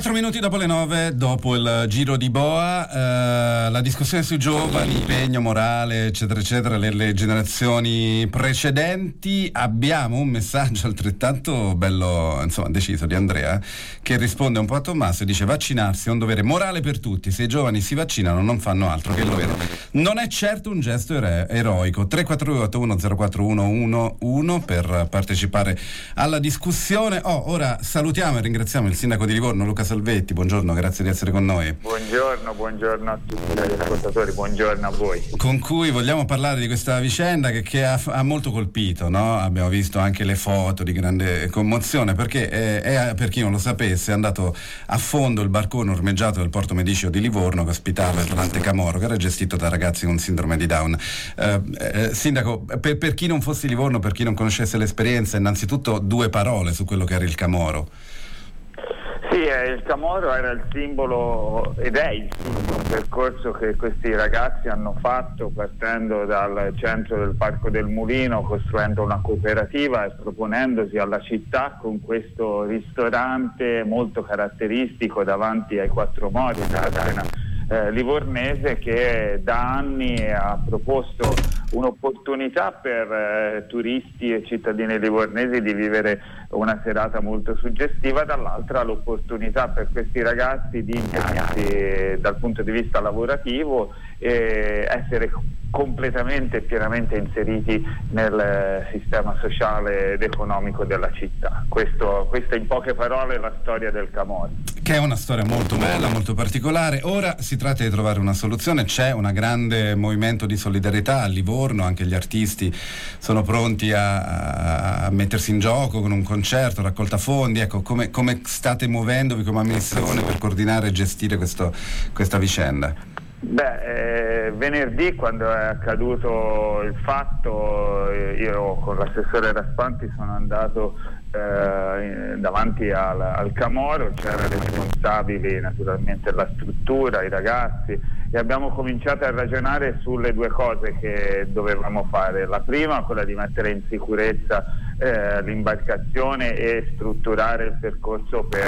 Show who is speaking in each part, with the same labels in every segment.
Speaker 1: Quattro minuti dopo le nove, dopo il giro di Boa, eh, la discussione sui giovani, impegno morale, eccetera, eccetera, le, le, generazioni precedenti. Abbiamo un messaggio altrettanto bello, insomma, deciso di Andrea, che risponde un po' a Tommaso e dice vaccinarsi è un dovere morale per tutti. Se i giovani si vaccinano non fanno altro che il dovere. Non è certo un gesto ero- eroico. 348104111 per partecipare alla discussione. Oh, ora salutiamo e ringraziamo il sindaco di Livorno, Luca Salvetti, buongiorno, grazie di essere con noi.
Speaker 2: Buongiorno, buongiorno a tutti gli ascoltatori, buongiorno a voi.
Speaker 1: Con cui vogliamo parlare di questa vicenda che, che ha, ha, molto colpito, no? abbiamo visto anche le foto di grande commozione perché è, è, per chi non lo sapesse è andato a fondo il barcone ormeggiato del porto Medicio di Livorno che ospitava l'Atlante Camoro che era gestito da ragazzi con sindrome di Down. Eh, eh, sindaco, per, per chi non fosse Livorno, per chi non conoscesse l'esperienza, innanzitutto due parole su quello che era il Camoro.
Speaker 2: Camoro era il simbolo ed è il simbolo, un percorso che questi ragazzi hanno fatto partendo dal centro del Parco del Mulino, costruendo una cooperativa e proponendosi alla città con questo ristorante molto caratteristico davanti ai quattro modi della Catena eh, livornese che da anni ha proposto un'opportunità per eh, turisti e cittadini livornesi di vivere una serata molto suggestiva, dall'altra l'opportunità per questi ragazzi di impegnarsi dal punto di vista lavorativo e essere completamente e pienamente inseriti nel eh, sistema sociale ed economico della città. Questo, questa in poche parole è la storia del Camori.
Speaker 1: Che è una storia molto bella, molto particolare. Ora si tratta di trovare una soluzione, c'è un grande movimento di solidarietà a Livorno, anche gli artisti sono pronti a, a mettersi in gioco con un concerto, raccolta fondi. Ecco, come, come state muovendovi come amministrazione per coordinare e gestire questo, questa vicenda?
Speaker 2: Beh, eh, venerdì quando è accaduto il fatto, eh, io con l'assessore Raspanti sono andato eh, davanti al, al, Camoro, c'erano responsabili naturalmente della struttura, i ragazzi e abbiamo cominciato a ragionare sulle due cose che dovevamo fare. La prima, quella di mettere in sicurezza eh, l'imbarcazione e strutturare il percorso per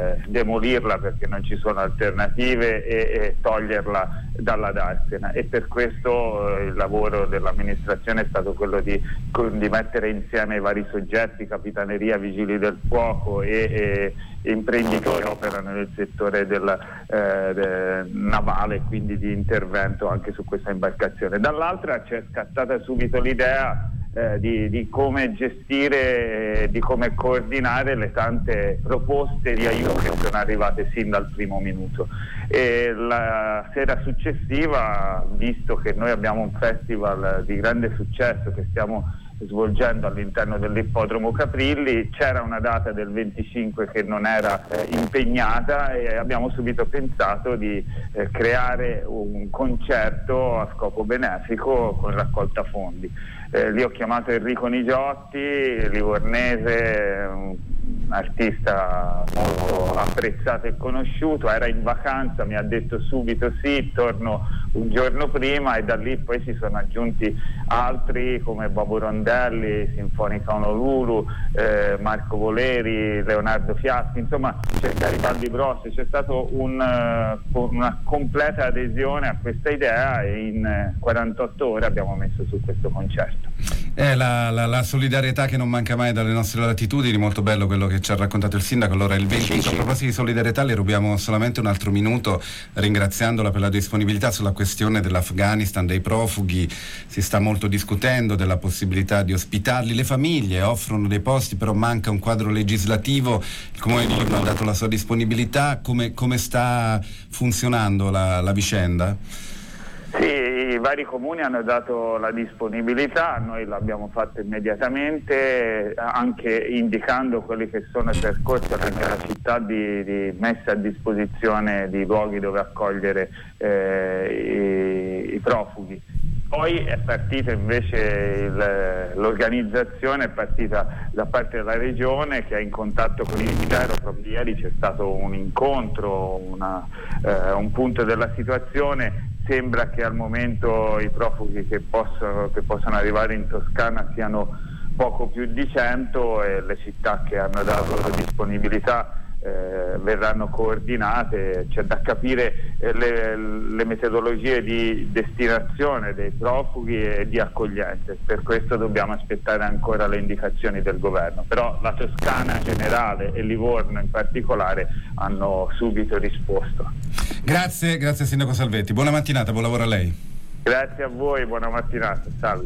Speaker 2: eh, demolirla perché non ci sono alternative e, e toglierla dalla Darsena e per questo eh, il lavoro dell'amministrazione è stato quello di, di, mettere insieme i vari soggetti, capitaneria, vigili del fuoco e, e imprenditori che operano nel settore del, eh, del navale quindi di intervento anche su questa imbarcazione. Dall'altra c'è scattata subito l'idea eh, di, di, come gestire, di come coordinare le tante proposte di aiuto che sono arrivate sin dal primo minuto. E la sera successiva, visto che noi abbiamo un festival di grande successo che stiamo svolgendo all'interno dell'ippodromo Caprilli, c'era una data del 25 che non era eh, impegnata e abbiamo subito pensato di eh, creare un concerto a scopo benefico con raccolta fondi. Eh, lì ho chiamato Enrico Nigiotti, livornese, un artista molto apprezzato e conosciuto, era in vacanza, mi ha detto subito sì, torno un giorno prima e da lì poi si sono aggiunti altri come Bobo Rondelli, Sinfonica Honolulu, eh, Marco Voleri, Leonardo Fiaschi, insomma c'è Garibaldi Bros, c'è stata un, uh, una completa adesione a questa idea e in 48 ore abbiamo messo su questo concerto.
Speaker 1: È la, la, la, solidarietà che non manca mai dalle nostre latitudini, molto bello quello che ci ha raccontato il sindaco. Allora il 25, a proposito di solidarietà, le rubiamo solamente un altro minuto ringraziandola per la disponibilità sulla questione dell'Afghanistan, dei profughi. Si sta molto discutendo della possibilità di ospitarli. Le famiglie offrono dei posti, però manca un quadro legislativo. Il Comune di Livorno ha dato la sua disponibilità. Come, come sta funzionando la, la vicenda?
Speaker 2: Sì, i vari comuni hanno dato la disponibilità, noi l'abbiamo fatto immediatamente, anche indicando quelli che sono i percorsi nella città di, di, messa a disposizione di luoghi dove accogliere eh, i, i profughi. Poi è partita invece l'organizzazione, è partita da parte della regione che è in contatto con il Ministero, proprio ieri c'è stato un incontro, una, eh, un punto della situazione sembra che al momento i profughi che possono, che possono arrivare in Toscana siano poco più di 100 e le città che hanno dato la disponibilità eh, verranno coordinate, c'è da capire eh, le, le, metodologie di destinazione dei profughi e di accoglienza. Per questo dobbiamo aspettare ancora le indicazioni del governo. Però la Toscana in generale e Livorno in particolare hanno subito risposto.
Speaker 1: Grazie, grazie Sindaco Salvetti. Buona mattinata, buon lavoro a lei.
Speaker 2: Grazie a voi, buona mattinata. Salve.